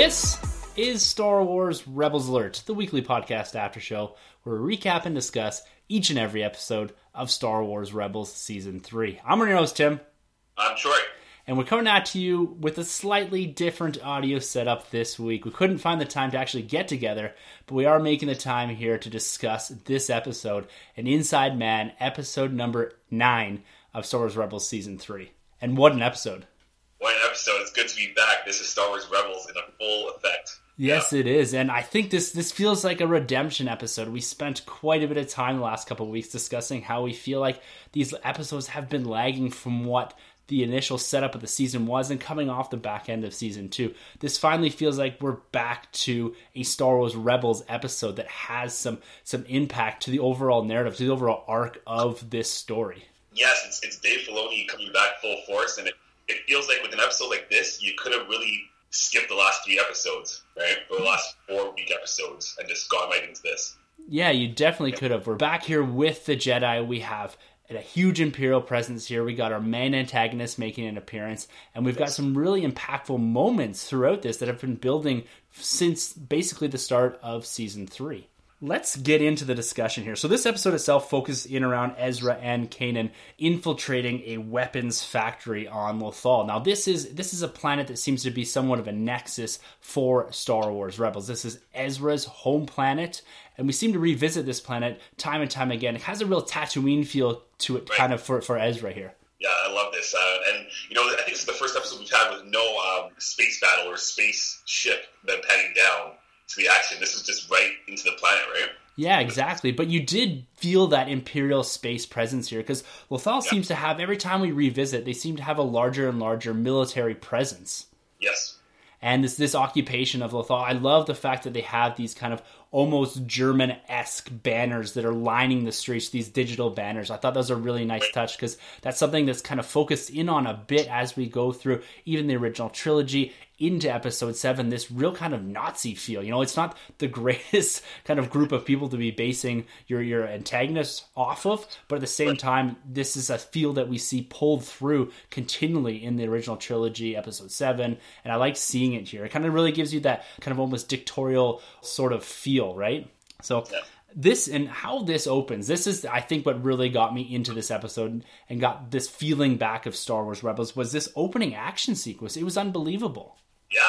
This is Star Wars Rebels Alert, the weekly podcast after show where we recap and discuss each and every episode of Star Wars Rebels Season 3. I'm your host, Tim. I'm Troy. And we're coming at you with a slightly different audio setup this week. We couldn't find the time to actually get together, but we are making the time here to discuss this episode, an Inside Man, episode number 9 of Star Wars Rebels Season 3. And what an episode! What an episode. It's good to be back. This is Star Wars Rebels in a full effect. Yes, yeah. it is, and I think this this feels like a redemption episode. We spent quite a bit of time the last couple of weeks discussing how we feel like these episodes have been lagging from what the initial setup of the season was and coming off the back end of season two. This finally feels like we're back to a Star Wars Rebels episode that has some some impact to the overall narrative, to the overall arc of this story. Yes, it's, it's Dave Filoni coming back full force, and it, it feels like with an episode like this, you could have really skipped the last three episodes, right? Or the last four week episodes, and just gone right into this. Yeah, you definitely could have. We're back here with the Jedi. We have a huge Imperial presence here. We got our main antagonist making an appearance, and we've got some really impactful moments throughout this that have been building since basically the start of season three. Let's get into the discussion here. So this episode itself focuses in around Ezra and Kanan infiltrating a weapons factory on Lothal. Now this is this is a planet that seems to be somewhat of a nexus for Star Wars Rebels. This is Ezra's home planet, and we seem to revisit this planet time and time again. It has a real Tatooine feel to it, right. kind of for, for Ezra here. Yeah, I love this, uh, and you know, I think this is the first episode we've had with no um, space battle or space ship them heading down to the action. This is just right into the planet, right? Yeah, exactly. But you did feel that Imperial space presence here because Lothal yeah. seems to have every time we revisit, they seem to have a larger and larger military presence. Yes. And this this occupation of Lothal, I love the fact that they have these kind of almost German esque banners that are lining the streets, these digital banners. I thought that was a really nice touch because that's something that's kind of focused in on a bit as we go through even the original trilogy into episode seven this real kind of Nazi feel. You know, it's not the greatest kind of group of people to be basing your your antagonist off of, but at the same time, this is a feel that we see pulled through continually in the original trilogy, episode seven, and I like seeing it here. It kind of really gives you that kind of almost dictatorial sort of feel, right? So. Yeah this and how this opens this is i think what really got me into this episode and got this feeling back of star wars rebels was this opening action sequence it was unbelievable yeah,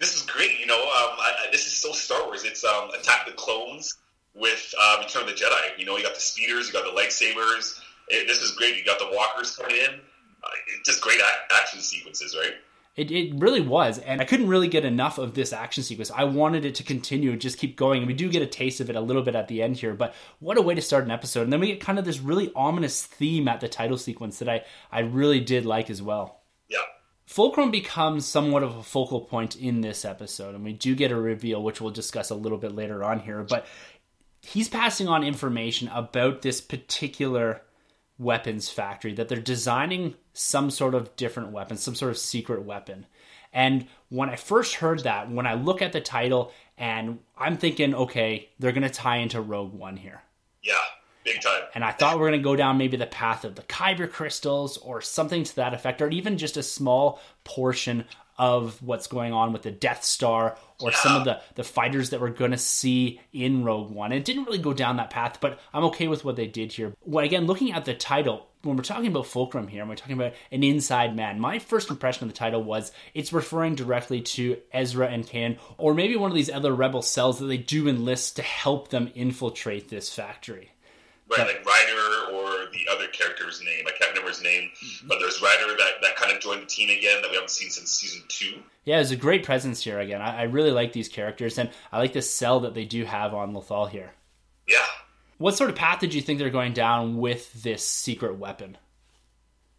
this is great. You know, um, I, I, this is so Star Wars. It's um, Attack the Clones with um, Return of the Jedi. You know, you got the speeders, you got the lightsabers. It, this is great. You got the walkers coming in. Uh, just great action sequences, right? It, it really was, and I couldn't really get enough of this action sequence. I wanted it to continue, just keep going, and we do get a taste of it a little bit at the end here. But what a way to start an episode! And then we get kind of this really ominous theme at the title sequence that I I really did like as well. Yeah, Fulcrum becomes somewhat of a focal point in this episode, and we do get a reveal, which we'll discuss a little bit later on here. But he's passing on information about this particular weapons factory that they're designing some sort of different weapon, some sort of secret weapon. And when I first heard that, when I look at the title and I'm thinking, okay, they're going to tie into Rogue One here. Yeah. Big time. And I thought we are going to go down maybe the path of the Kyber crystals or something to that effect, or even just a small portion of what's going on with the Death Star or yeah. some of the, the fighters that we're going to see in Rogue One. It didn't really go down that path, but I'm okay with what they did here. Well, again, looking at the title, when we're talking about Fulcrum here, and we're talking about an inside man, my first impression of the title was it's referring directly to Ezra and Kanan, or maybe one of these other rebel cells that they do enlist to help them infiltrate this factory right? Like Ryder or the other character's name. I can't remember his name, mm-hmm. but there's Ryder that, that kind of joined the team again that we haven't seen since season two. Yeah, there's a great presence here again. I, I really like these characters, and I like the cell that they do have on Lothal here. Yeah. What sort of path did you think they're going down with this secret weapon?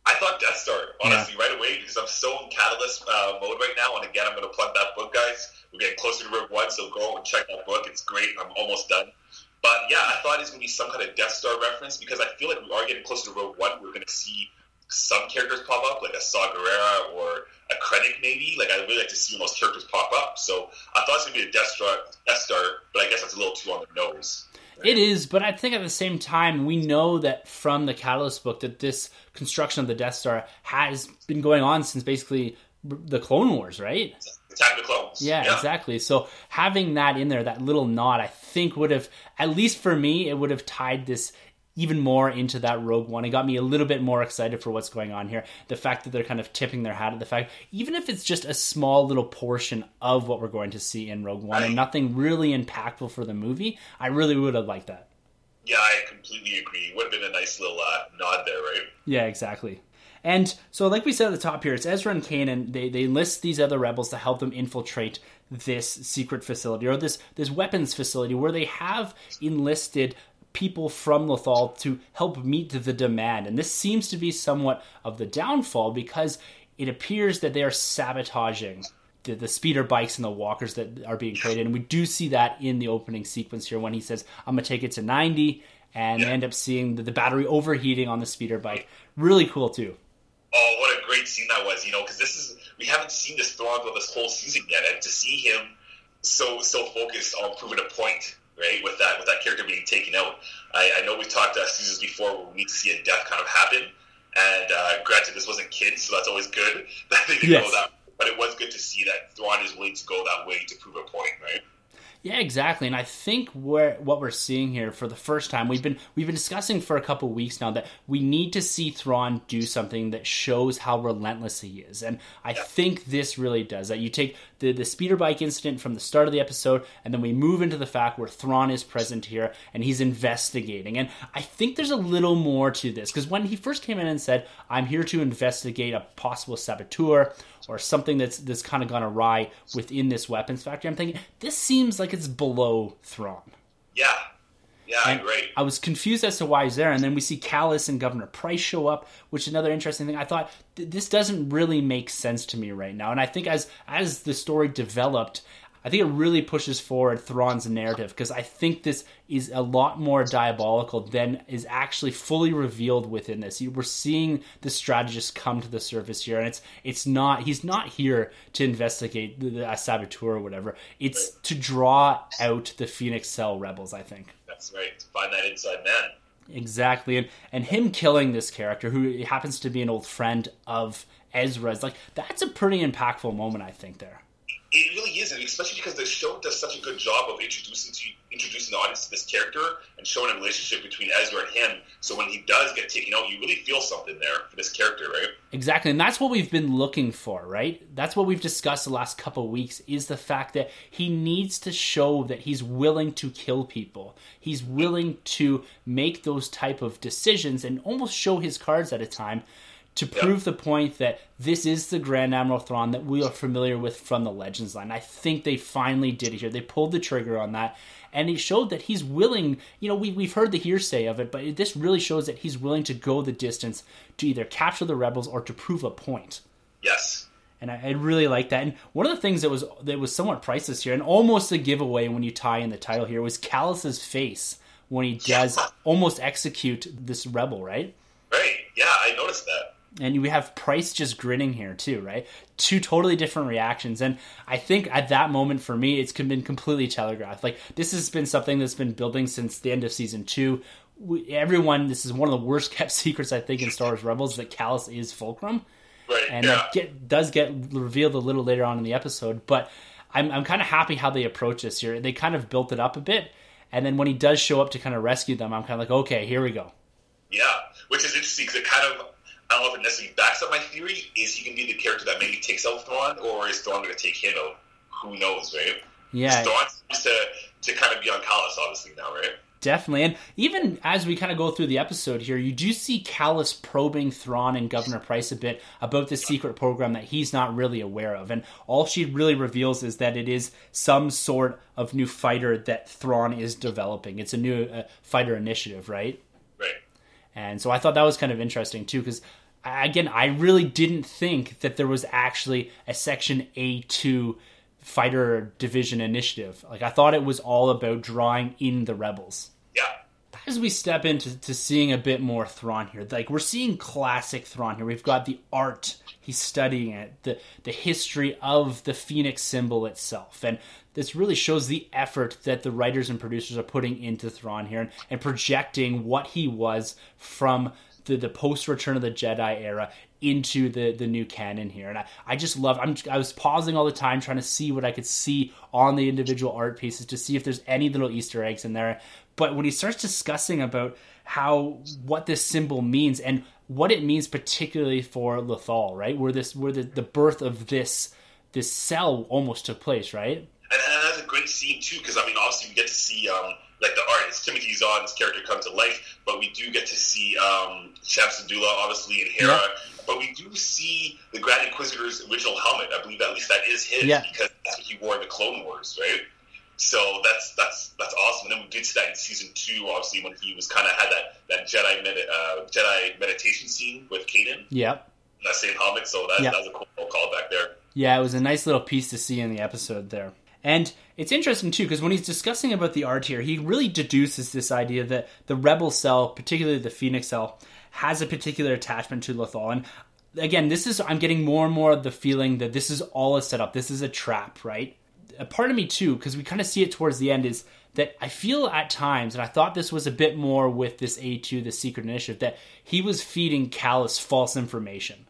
I thought Death Star, honestly, yeah. right away, because I'm so in Catalyst uh, mode right now. And again, I'm going to plug that book, guys. We're getting closer to Rogue One, so go and check that book. It's great. I'm almost done. But yeah, I thought it's going to be some kind of Death Star reference because I feel like we are getting closer to Rogue One. We're going to see some characters pop up, like a Saw Gerrera or a Krennic, maybe. Like, I'd really like to see those characters pop up. So I thought it was going to be a Death Star, Death Star, but I guess that's a little too on the nose. It is, but I think at the same time, we know that from the Catalyst book that this construction of the Death Star has been going on since basically the Clone Wars, right? Attack the Clones. Yeah, yeah, exactly. So having that in there, that little nod, I think would have, at least for me, it would have tied this even more into that Rogue One. It got me a little bit more excited for what's going on here. The fact that they're kind of tipping their hat at the fact, even if it's just a small little portion of what we're going to see in Rogue One and nothing really impactful for the movie, I really would have liked that. Yeah, I completely agree. Would have been a nice little uh, nod there, right? Yeah, exactly. And so, like we said at the top here, it's Ezra and Kanan. They they enlist these other rebels to help them infiltrate this secret facility or this this weapons facility where they have enlisted people from Lothal to help meet the demand. And this seems to be somewhat of the downfall because it appears that they are sabotaging the, the, speeder bikes and the walkers that are being created. And we do see that in the opening sequence here when he says, I'm going to take it to 90, and yeah. end up seeing the, the, battery overheating on the speeder bike. Really cool, too. Oh, what a great scene that was, you know, because this is, we haven't seen this Thrawn for this whole season yet. And to see him so, so focused on proving a point right? With that with that character being taken out, I, I know we've talked uh, seasons before where we need to see a death kind of happen. And uh, granted, this wasn't kids, so that's always good that they didn't yes. go that. But it was good to see that Thrawn is willing to go that way to prove a point, right? Yeah, exactly. And I think where what we're seeing here for the first time, we've been we've been discussing for a couple weeks now that we need to see Thrawn do something that shows how relentless he is. And I yeah. think this really does that. You take the, the speeder bike incident from the start of the episode, and then we move into the fact where Thrawn is present here and he's investigating. And I think there's a little more to this because when he first came in and said, I'm here to investigate a possible saboteur or something that's that's kind of gone awry within this weapons factory. I'm thinking this seems like it's below Thrawn. Yeah, yeah, and right. I was confused as to why he's there, and then we see Kallus and Governor Price show up, which is another interesting thing. I thought th- this doesn't really make sense to me right now, and I think as as the story developed, I think it really pushes forward Thrawn's narrative because I think this is a lot more diabolical than is actually fully revealed within this. We're seeing the strategist come to the surface here, and it's it's not he's not here to investigate the, the, a saboteur or whatever. It's right. to draw out the Phoenix Cell rebels. I think that's right. To find that inside man. Exactly, and and him killing this character who happens to be an old friend of Ezra's, like that's a pretty impactful moment. I think there. It really is, and especially because the show does such a good job of introducing to introducing the audience to this character and showing a relationship between Ezra and him. So when he does get taken out, you really feel something there for this character, right? Exactly, and that's what we've been looking for, right? That's what we've discussed the last couple weeks is the fact that he needs to show that he's willing to kill people. He's willing to make those type of decisions and almost show his cards at a time to prove the point that this is the Grand Admiral Thrawn that we are familiar with from the Legends line. I think they finally did it here. They pulled the trigger on that, and it showed that he's willing. You know, we, we've heard the hearsay of it, but this really shows that he's willing to go the distance to either capture the rebels or to prove a point. Yes. And I, I really like that. And one of the things that was that was somewhat priceless here, and almost a giveaway when you tie in the title here, was Kallus's face when he does almost execute this rebel, right? Right. Yeah, I noticed that and we have Price just grinning here too, right? Two totally different reactions, and I think at that moment for me, it's been completely telegraphed. Like this has been something that's been building since the end of season two. We, everyone, this is one of the worst kept secrets I think in Star Wars Rebels that Kallus is Fulcrum, right? And yeah. that get, does get revealed a little later on in the episode. But I'm I'm kind of happy how they approach this here. They kind of built it up a bit, and then when he does show up to kind of rescue them, I'm kind of like, okay, here we go. Yeah, which is interesting because it kind of I don't know if it necessarily backs up my theory. Is he going to be the character that maybe takes out Thrawn, or is Thrawn going to take him out? Who knows, right? Yeah. Thrawn seems to, to kind of be on Kallus, obviously, now, right? Definitely. And even as we kind of go through the episode here, you do see Kallus probing Thrawn and Governor Price a bit about the secret program that he's not really aware of. And all she really reveals is that it is some sort of new fighter that Thrawn is developing. It's a new uh, fighter initiative, right? And so I thought that was kind of interesting too, because again, I really didn't think that there was actually a Section A2 fighter division initiative. Like, I thought it was all about drawing in the rebels. Yeah. As we step into to seeing a bit more Thrawn here, like we're seeing classic Thrawn here. We've got the art he's studying it, the the history of the Phoenix symbol itself, and this really shows the effort that the writers and producers are putting into Thrawn here and, and projecting what he was from the, the post Return of the Jedi era into the the new canon here. And I, I just love I'm I was pausing all the time trying to see what I could see on the individual art pieces to see if there's any little Easter eggs in there. But when he starts discussing about how what this symbol means and what it means particularly for Lothal right? Where this where the, the birth of this this cell almost took place right a great scene too because I mean obviously we get to see um like the artist Timothy Zahn's character come to life, but we do get to see um, obviously, and Hera. Yeah. But we do see the Grand Inquisitor's original helmet. I believe at least that is his yeah. because that's what he wore in the Clone Wars, right? So that's that's that's awesome. And then we did see that in season two, obviously, when he was kind of had that that Jedi med- uh, Jedi meditation scene with Kanan. Yep. That same helmet. So that, that was a cool callback there. Yeah, it was a nice little piece to see in the episode there. And it's interesting too because when he's discussing about the art here, he really deduces this idea that the rebel cell, particularly the Phoenix cell, has a particular attachment to Lothal. And again, this is I'm getting more and more of the feeling that this is all a setup. This is a trap, right? A part of me too, because we kind of see it towards the end, is that I feel at times, and I thought this was a bit more with this A2, the secret initiative, that he was feeding Kallus false information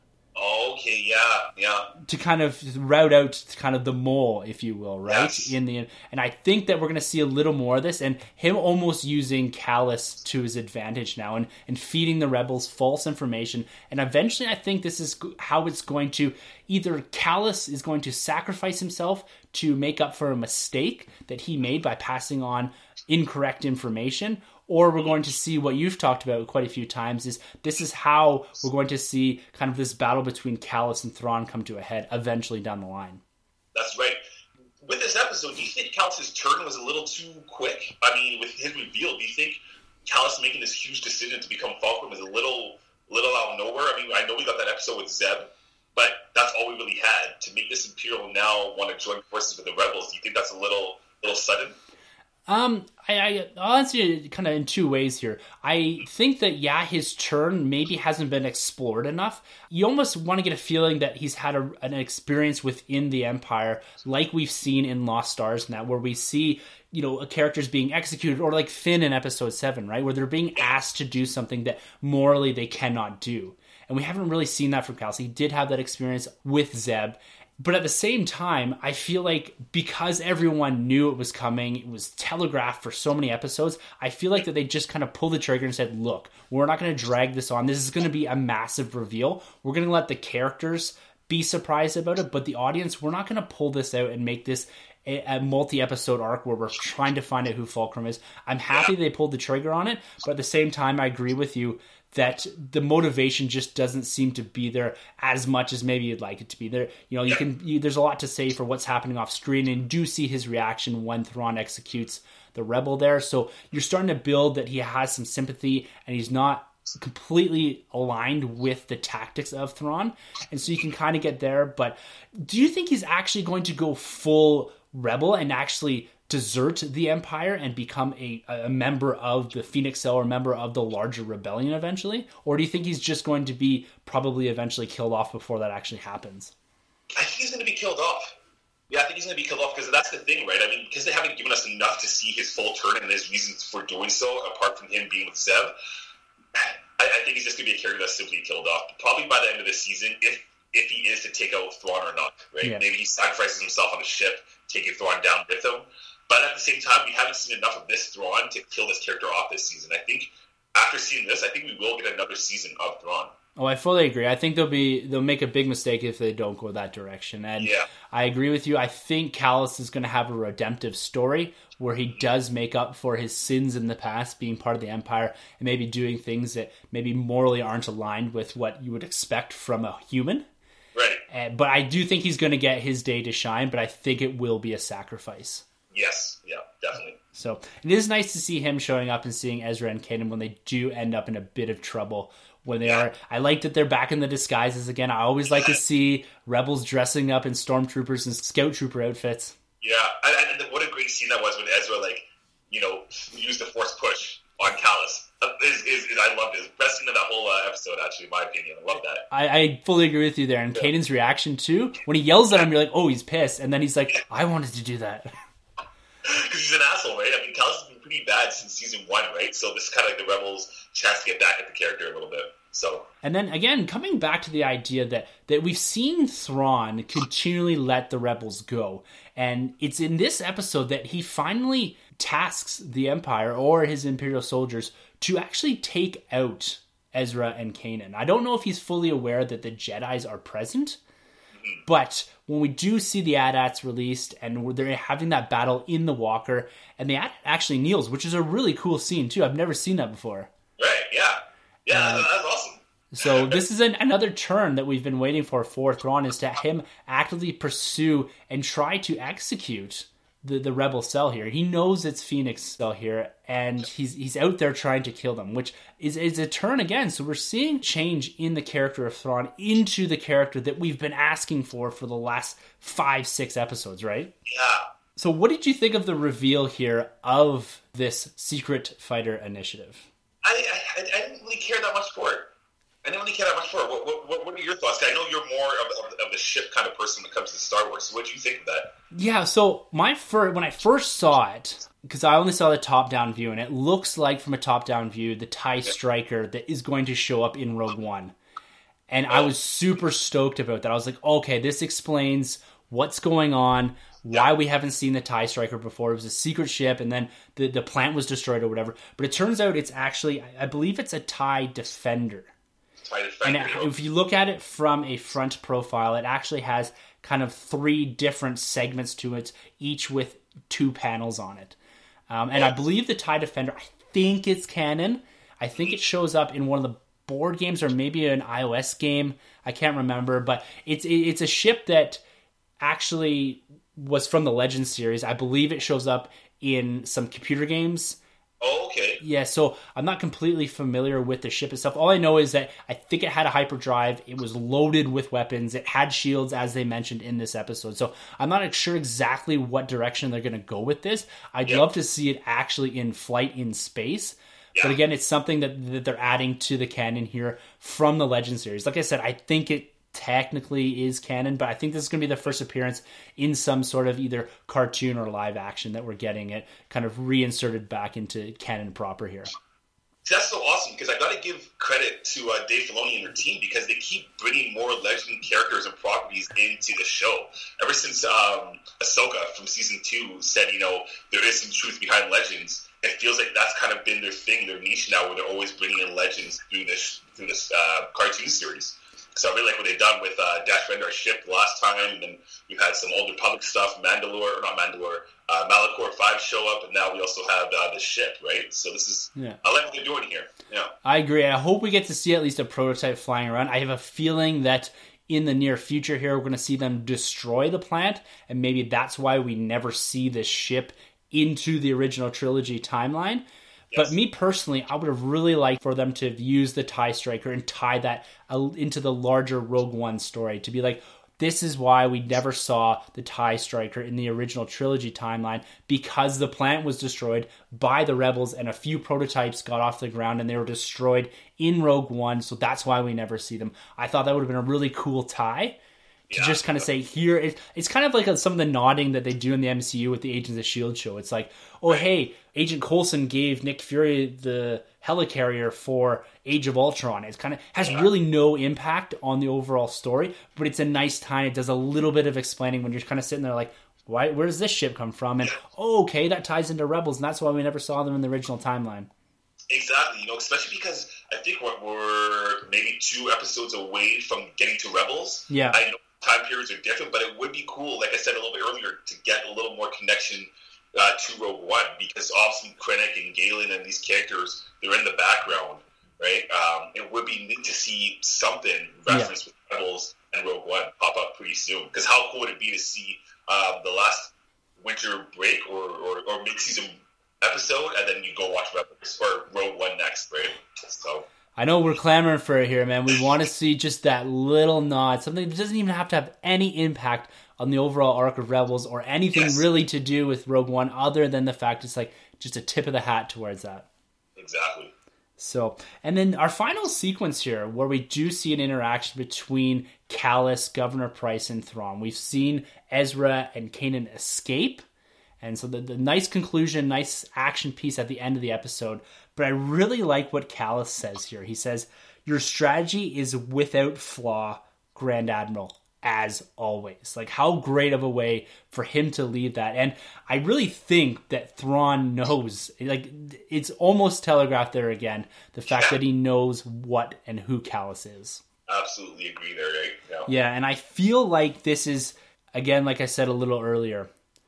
Okay, yeah, yeah. To kind of route out kind of the mole, if you will, right? Yes. In the and I think that we're going to see a little more of this, and him almost using Kallus to his advantage now, and and feeding the rebels false information, and eventually, I think this is how it's going to either Kallus is going to sacrifice himself to make up for a mistake that he made by passing on incorrect information, or we're going to see what you've talked about quite a few times is this is how we're going to see kind of this battle between Kallus and Thrawn come to a head eventually down the line. That's right. With this episode, do you think Kallus's turn was a little too quick? I mean, with his reveal, do you think Kallus making this huge decision to become Fulcrum is a little little out of nowhere? I mean, I know we got that episode with Zeb, but that's all we really had. To make this Imperial now want to join forces with the Rebels, do you think that's a little little sudden? Um, I, I I'll answer it kind of in two ways here. I think that yeah, his turn maybe hasn't been explored enough. You almost want to get a feeling that he's had a, an experience within the Empire, like we've seen in Lost Stars and that where we see you know a characters being executed, or like Finn in Episode Seven, right, where they're being asked to do something that morally they cannot do. And we haven't really seen that from Kallus. He did have that experience with Zeb, but at the same time, I feel like because everyone knew it was coming, it was telegraphed for so many episodes, I feel like that they just kind of pulled the trigger and said, look, we're not going to drag this on. This is going to be a massive reveal. We're going to let the characters be surprised about it, but the audience, we're not going to pull this out and make this a, a multi-episode arc where we're trying to find out who Fulcrum is. I'm happy they pulled the trigger on it, but at the same time, I agree with you that the motivation just doesn't seem to be there as much as maybe you'd like it to be there. You know, you can you, there's a lot to say for what's happening off screen, and do see his reaction when Thrawn executes the rebel there. So you're starting to build that he has some sympathy, and he's not completely aligned with the tactics of Thrawn, and so you can kind of get there. But do you think he's actually going to go full rebel and actually desert the empire and become a, a member of the phoenix cell or a member of the larger rebellion eventually or do you think he's just going to be probably eventually killed off before that actually happens i think he's going to be killed off yeah i think he's going to be killed off because that's the thing right i mean because they haven't given us enough to see his full turn and his reasons for doing so apart from him being with zeb I, I think he's just going to be a character that's simply killed off probably by the end of the season if if he is to take out Thrawn or not, right? Yeah. Maybe he sacrifices himself on the ship, taking Thrawn down with him. But at the same time, we haven't seen enough of this Thrawn to kill this character off this season. I think after seeing this, I think we will get another season of Thrawn. Oh, I fully agree. I think they'll be they'll make a big mistake if they don't go that direction. And yeah. I agree with you. I think Kallus is going to have a redemptive story where he does make up for his sins in the past, being part of the Empire, and maybe doing things that maybe morally aren't aligned with what you would expect from a human. Right. And, but I do think he's going to get his day to shine. But I think it will be a sacrifice. Yes, yeah, definitely. So it is nice to see him showing up and seeing Ezra and Kanan when they do end up in a bit of trouble. When they yeah. are, I like that they're back in the disguises again. I always like to see rebels dressing up in stormtroopers and scout trooper outfits. Yeah, and, and what a great scene that was when Ezra, like, you know, used the force push on Kallus. Is, is, is, I loved it. Best scene of that whole uh, episode, actually, in my opinion. I love that. I, I fully agree with you there. And yeah. Kanan's reaction, too, when he yells at him, you're like, oh, he's pissed. And then he's like, I wanted to do that. because he's an asshole, right? I mean, has been pretty bad since season one, right? So this is kind of like the Rebels' chance to get back at the character a little bit. So and then again, coming back to the idea that that we've seen Thrawn continually let the rebels go, and it's in this episode that he finally tasks the Empire or his Imperial soldiers to actually take out Ezra and Kanan. I don't know if he's fully aware that the Jedi's are present, but when we do see the AT-ATs released and they're having that battle in the Walker, and the AT actually kneels, which is a really cool scene too. I've never seen that before. Right? Yeah. Yeah, uh, that's awesome. So this is an, another turn that we've been waiting for for Thrawn is to him actively pursue and try to execute the, the rebel cell here. He knows it's Phoenix cell here, and he's he's out there trying to kill them, which is is a turn again. So we're seeing change in the character of Thrawn into the character that we've been asking for for the last five six episodes, right? Yeah. So what did you think of the reveal here of this secret fighter initiative? I I, I didn't really care that much for it. I didn't really care that much for. What, what, what are your thoughts? I know you're more of, of, of, the ship kind of person when it comes to Star Wars. So what do you think of that? Yeah, so my first when I first saw it, because I only saw the top down view, and it looks like from a top down view the Tie Striker that is going to show up in Rogue One, and I was super stoked about that. I was like, okay, this explains what's going on, why we haven't seen the TIE Striker before. It was a secret ship, and then the, the plant was destroyed or whatever. But it turns out it's actually, I believe it's a TIE Defender. And if you look at it from a front profile, it actually has kind of three different segments to it, each with two panels on it. Um, and I believe the TIE Defender, I think it's canon. I think it shows up in one of the board games or maybe an iOS game. I can't remember, but it's it's a ship that actually was from the Legends series. I believe it shows up in some computer games Oh, okay. Yeah, so I'm not completely familiar with the ship itself. All I know is that I think it had a hyperdrive. It was loaded with weapons. It had shields, as they mentioned in this episode. So I'm not sure exactly what direction they're going to go with this. I'd yep. love to see it actually in flight in space. Yeah. But again, it's something that, that they're adding to the canon here from the Legend series. Like I said, I think it technically is canon, but I think this is going to be the first appearance in some sort of either cartoon or live action that we're getting it kind of reinserted back into canon proper here. That's so awesome because I got to give credit to uh, Dave Filoni and her team because they keep bringing more legend characters and properties into the show. Ever since um, Ahsoka from season two said, you know, there is some truth behind legends. It feels like that's kind of been their thing, their niche now, where they're always bringing in legends through this through this uh, cartoon series. So I really like what they've done with uh, Dash Rendar ship last time, and then we've had some older public stuff, Mandalore, or not Mandalore, uh, Malachor 5 show up, and now we also have uh, the ship, right? So this is, yeah. I like what they're doing here. Yeah. I agree. I hope we get to see at least a prototype flying around. I have a feeling that in the near future here, we're going to see them destroy the plant, and maybe that's why we never see this ship into the original trilogy timeline but me personally, I would have really liked for them to have used the tie striker and tie that uh, into the larger Rogue One story to be like, this is why we never saw the TIE Striker in the original trilogy timeline because the plant was destroyed by the rebels and a few prototypes got off the ground and they were destroyed in Rogue One. So that's why we never see them. I thought that would have been a really cool tie to yeah. just kind of say here it, it's kind of like a, some of the nodding that they do in the MCU with the Agents of Shield show. It's like, oh hey, Agent Coulson gave Nick Fury the helicarrier for Age of Ultron. It kind of has yeah. really no impact on the overall story, but it's a nice time. It does a little bit of explaining when you're kind of sitting there like, why? Where does this ship come from? And oh, okay, that ties into Rebels, and that's why we never saw them in the original timeline. Exactly, you know, especially because I think we're, we're maybe two episodes away from getting to Rebels. Yeah, I know time periods are different, but it would be cool, like I said a little bit earlier, to get a little more connection uh, to Rogue One because obviously Krennic and Galen and these characters they're in the background, right? Um, it would be neat to see something reference yeah. with Rebels and Rogue One pop up pretty soon. Because how cool would it be to see uh, the last winter break or, or, or mid season episode and then you go watch Rebels or Rogue One next, right? So I know we're clamoring for it here, man. We want to see just that little nod, something that doesn't even have to have any impact on the overall arc of Rebels or anything yes. really to do with Rogue One, other than the fact it's like just a tip of the hat towards that. Exactly. So, and then our final sequence here, where we do see an interaction between Kallus, Governor Price, and Thrawn. We've seen Ezra and Kanan escape, and so the, the nice conclusion, nice action piece at the end of the episode but I really like what Kallus says here. He says, your strategy is without flaw, Grand Admiral as always. Like how great of a way for him to leave that. And I really think that Thrawn knows like it's almost telegraphed there again, the fact that he knows what and who Kallus is. Absolutely agree there, right? Yeah. yeah, and I feel like this is again, like I said a little earlier,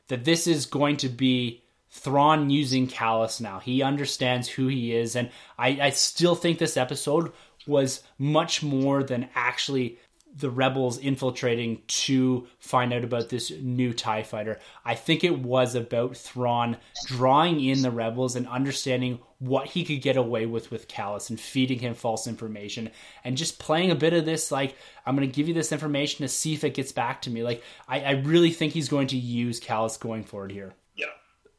that this is going to be Thrawn using Kallus now. He understands who he is, and I, I still think this episode was much more than actually the rebels infiltrating to find out about this new TIE fighter. I think it was about Thrawn drawing in the rebels and understanding what he could get away with with Kallus and feeding him false information and just playing a bit of this like I'm going to give you this information to see if it gets back to me. Like I, I really think he's going to use Kallus going forward here.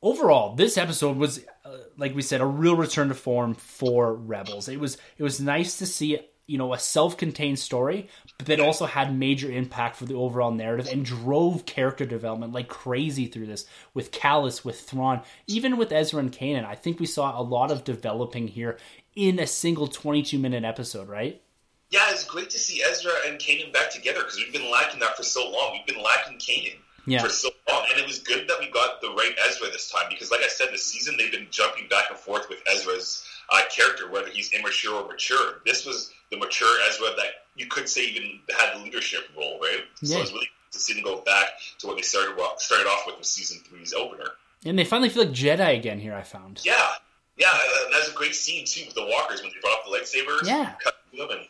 Overall, this episode was, uh, like we said, a real return to form for Rebels. It was it was nice to see you know a self-contained story but that also had major impact for the overall narrative and drove character development like crazy through this with Kallus with Thrawn even with Ezra and Kanan. I think we saw a lot of developing here in a single 22 minute episode right? Yeah it's great to see Ezra and Kanan back together because we've been lacking that for so long. We've been lacking Kanan yeah. for so long. And it was good that we got the right Ezra this time because, like I said, this season they've been jumping back and forth with Ezra's uh, character, whether he's immature or mature. This was the mature Ezra that you could say even had the leadership role, right? Yeah. So it's really to see them go back to what they started started off with in season three's opener. And they finally feel like Jedi again here. I found. Yeah, yeah, that was a great scene too with the walkers when they brought up the lightsabers. Yeah, cut them and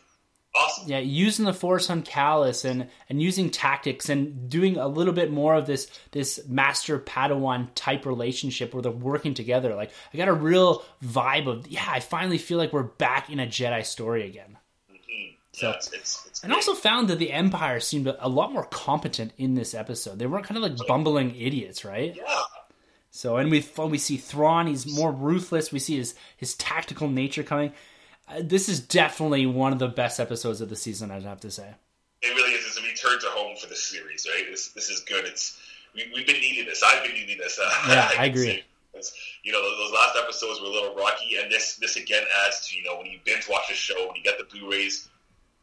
Awesome. Yeah, using the force on Kallus and and using tactics and doing a little bit more of this this master Padawan type relationship where they're working together. Like I got a real vibe of yeah, I finally feel like we're back in a Jedi story again. Mm-hmm. So, yeah, it's, it's, it's and also found that the Empire seemed a lot more competent in this episode. They weren't kind of like bumbling idiots, right? Yeah. So and we we see Thrawn. He's more ruthless. We see his his tactical nature coming. Uh, this is definitely one of the best episodes of the season. I'd have to say. It really is. It's a return to home for the series, right? This this is good. It's we, have been needing this. I've been needing this. Uh, yeah, I, I agree. You know, those last episodes were a little rocky, and this this again adds to you know when you binge watch a show, when you get the Blu-rays,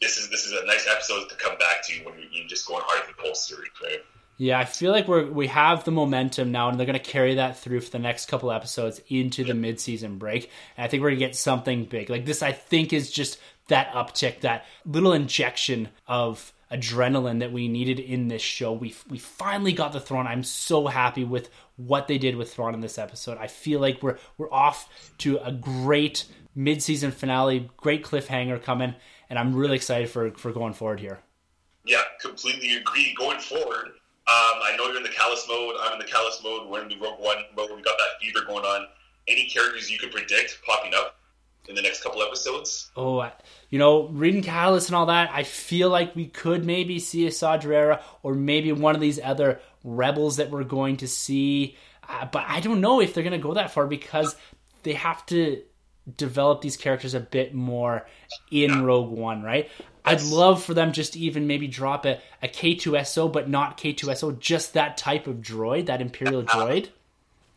this is this is a nice episode to come back to when you're, you're just going hard at the whole series, right? Yeah, I feel like we're we have the momentum now, and they're going to carry that through for the next couple episodes into the midseason break. And I think we're going to get something big like this. I think is just that uptick, that little injection of adrenaline that we needed in this show. We we finally got the Thrawn. I'm so happy with what they did with Thrawn in this episode. I feel like we're we're off to a great midseason finale, great cliffhanger coming, and I'm really excited for for going forward here. Yeah, completely agree. Going forward, um, I know you're in the Catalyst mode. I'm in the Catalyst mode. We're in the Rogue One mode. We got that fever going on. Any characters you could predict popping up in the next couple episodes? Oh, you know, reading Catalyst and all that, I feel like we could maybe see a Saw or maybe one of these other rebels that we're going to see. Uh, but I don't know if they're going to go that far because they have to develop these characters a bit more in. Rogue One, right? I'd love for them just to even maybe drop a, a K2SO, but not K2SO, just that type of droid, that Imperial droid.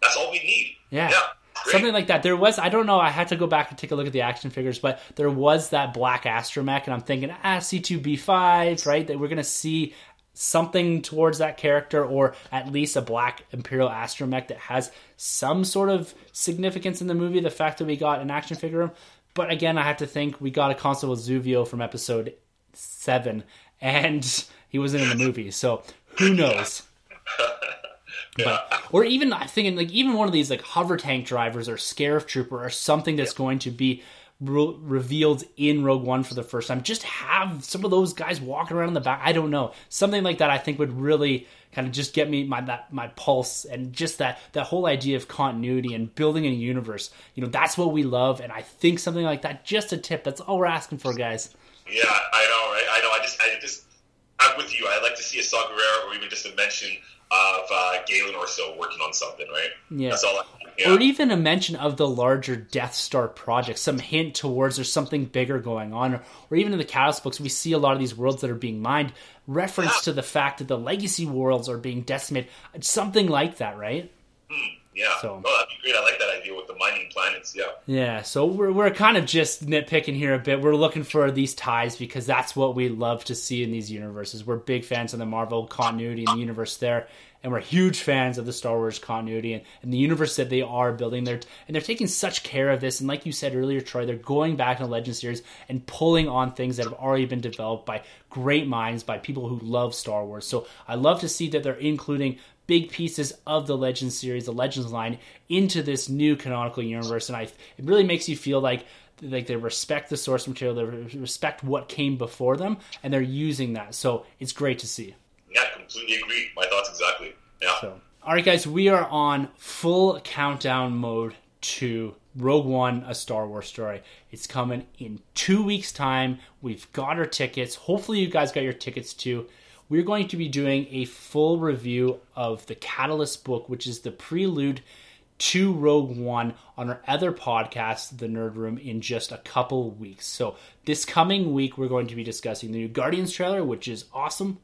That's all we need. Yeah. yeah. Something like that. There was, I don't know, I had to go back and take a look at the action figures, but there was that black astromech, and I'm thinking, ah, C2B5, right? That we're going to see something towards that character, or at least a black Imperial astromech that has some sort of significance in the movie. The fact that we got an action figure but again, I have to think we got a console with Zuvio from episode seven, and he wasn't in the movie, so who knows? yeah. But, or even I'm thinking like even one of these like hover tank drivers or Scarif Trooper or something that's yeah. going to be re- revealed in Rogue One for the first time. Just have some of those guys walking around in the back. I don't know something like that. I think would really kind of just get me my that my pulse and just that that whole idea of continuity and building a universe. You know, that's what we love, and I think something like that. Just a tip. That's all we're asking for, guys. Yeah, I know, right? I know. I just, I just, I'm with you. I'd like to see a Saw Gerrera or even just a mention of uh, Galen or so working on something, right? Yeah. That's all. I, yeah. Or even a mention of the larger Death Star project, some hint towards there's something bigger going on. Or, or even in the Catalyst books, we see a lot of these worlds that are being mined, reference yeah. to the fact that the legacy worlds are being decimated. Something like that, right? Hmm. Yeah. So, no, that'd be great. I like that idea with the mining planets. Yeah. Yeah. So we're, we're kind of just nitpicking here a bit. We're looking for these ties because that's what we love to see in these universes. We're big fans of the Marvel continuity and the universe there. And we're huge fans of the Star Wars continuity and, and the universe that they are building there. And they're taking such care of this. And like you said earlier, Troy, they're going back in the Legend series and pulling on things that have already been developed by great minds, by people who love Star Wars. So I love to see that they're including big pieces of the Legends series, the Legends line, into this new canonical universe, and I it really makes you feel like like they respect the source material, they respect what came before them, and they're using that. So it's great to see. Yeah, completely agree. My thoughts exactly. Yeah. So, all right, guys, we are on full countdown mode to Rogue One, a Star Wars story. It's coming in two weeks' time. We've got our tickets. Hopefully, you guys got your tickets too we're going to be doing a full review of the Catalyst book, which is the prelude to Rogue One on our other podcast, The Nerd Room, in just a couple weeks. So, this coming week, we're going to be discussing the new Guardians trailer, which is awesome.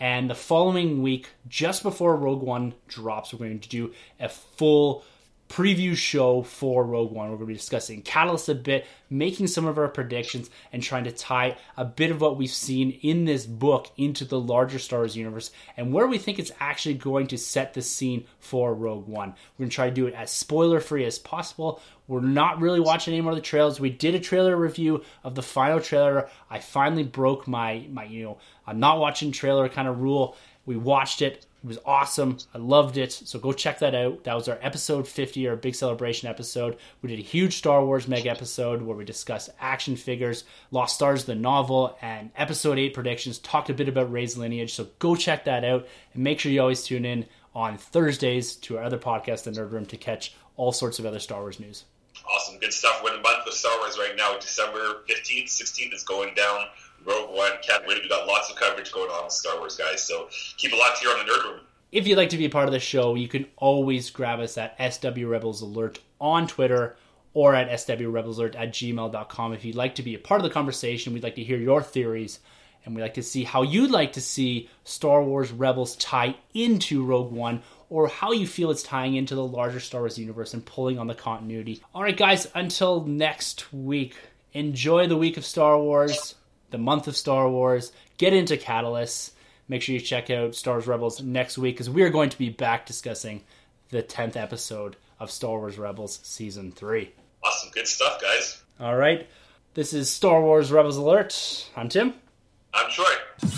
And the following week, just before Rogue One drops, we're going to do a full preview show for Rogue One. We're going to be discussing Catalyst a bit, making some of our predictions, and trying to tie a bit of what we've seen in this book into the larger Star Wars universe and where we think it's actually going to set the scene for Rogue One. We're going to try to do it as spoiler free as possible. We're not really watching any more of the trailers. We did a trailer review of the final trailer. I finally broke my my you know I'm not watching trailer kind of rule. We watched it it was awesome. I loved it. So go check that out. That was our episode 50, our big celebration episode. We did a huge Star Wars mega episode where we discussed action figures, Lost Stars, the novel, and episode 8 predictions. Talked a bit about Rey's lineage. So go check that out. And make sure you always tune in on Thursdays to our other podcast, The Nerd Room, to catch all sorts of other Star Wars news. Awesome. Good stuff. We're in the month of Star Wars right now. December 15th, 16th is going down. Rogue One, can't wait. We got lots of coverage going on with Star Wars, guys. So keep it locked here on the Nerd Room. If you'd like to be a part of the show, you can always grab us at SW Rebels Alert on Twitter or at swrebelsalert at gmail.com. If you'd like to be a part of the conversation, we'd like to hear your theories and we'd like to see how you'd like to see Star Wars Rebels tie into Rogue One or how you feel it's tying into the larger Star Wars universe and pulling on the continuity. All right, guys, until next week, enjoy the week of Star Wars the month of Star Wars. Get into Catalyst. Make sure you check out Star Wars Rebels next week because we are going to be back discussing the 10th episode of Star Wars Rebels Season 3. Awesome. Good stuff, guys. All right. This is Star Wars Rebels Alert. I'm Tim. I'm Troy.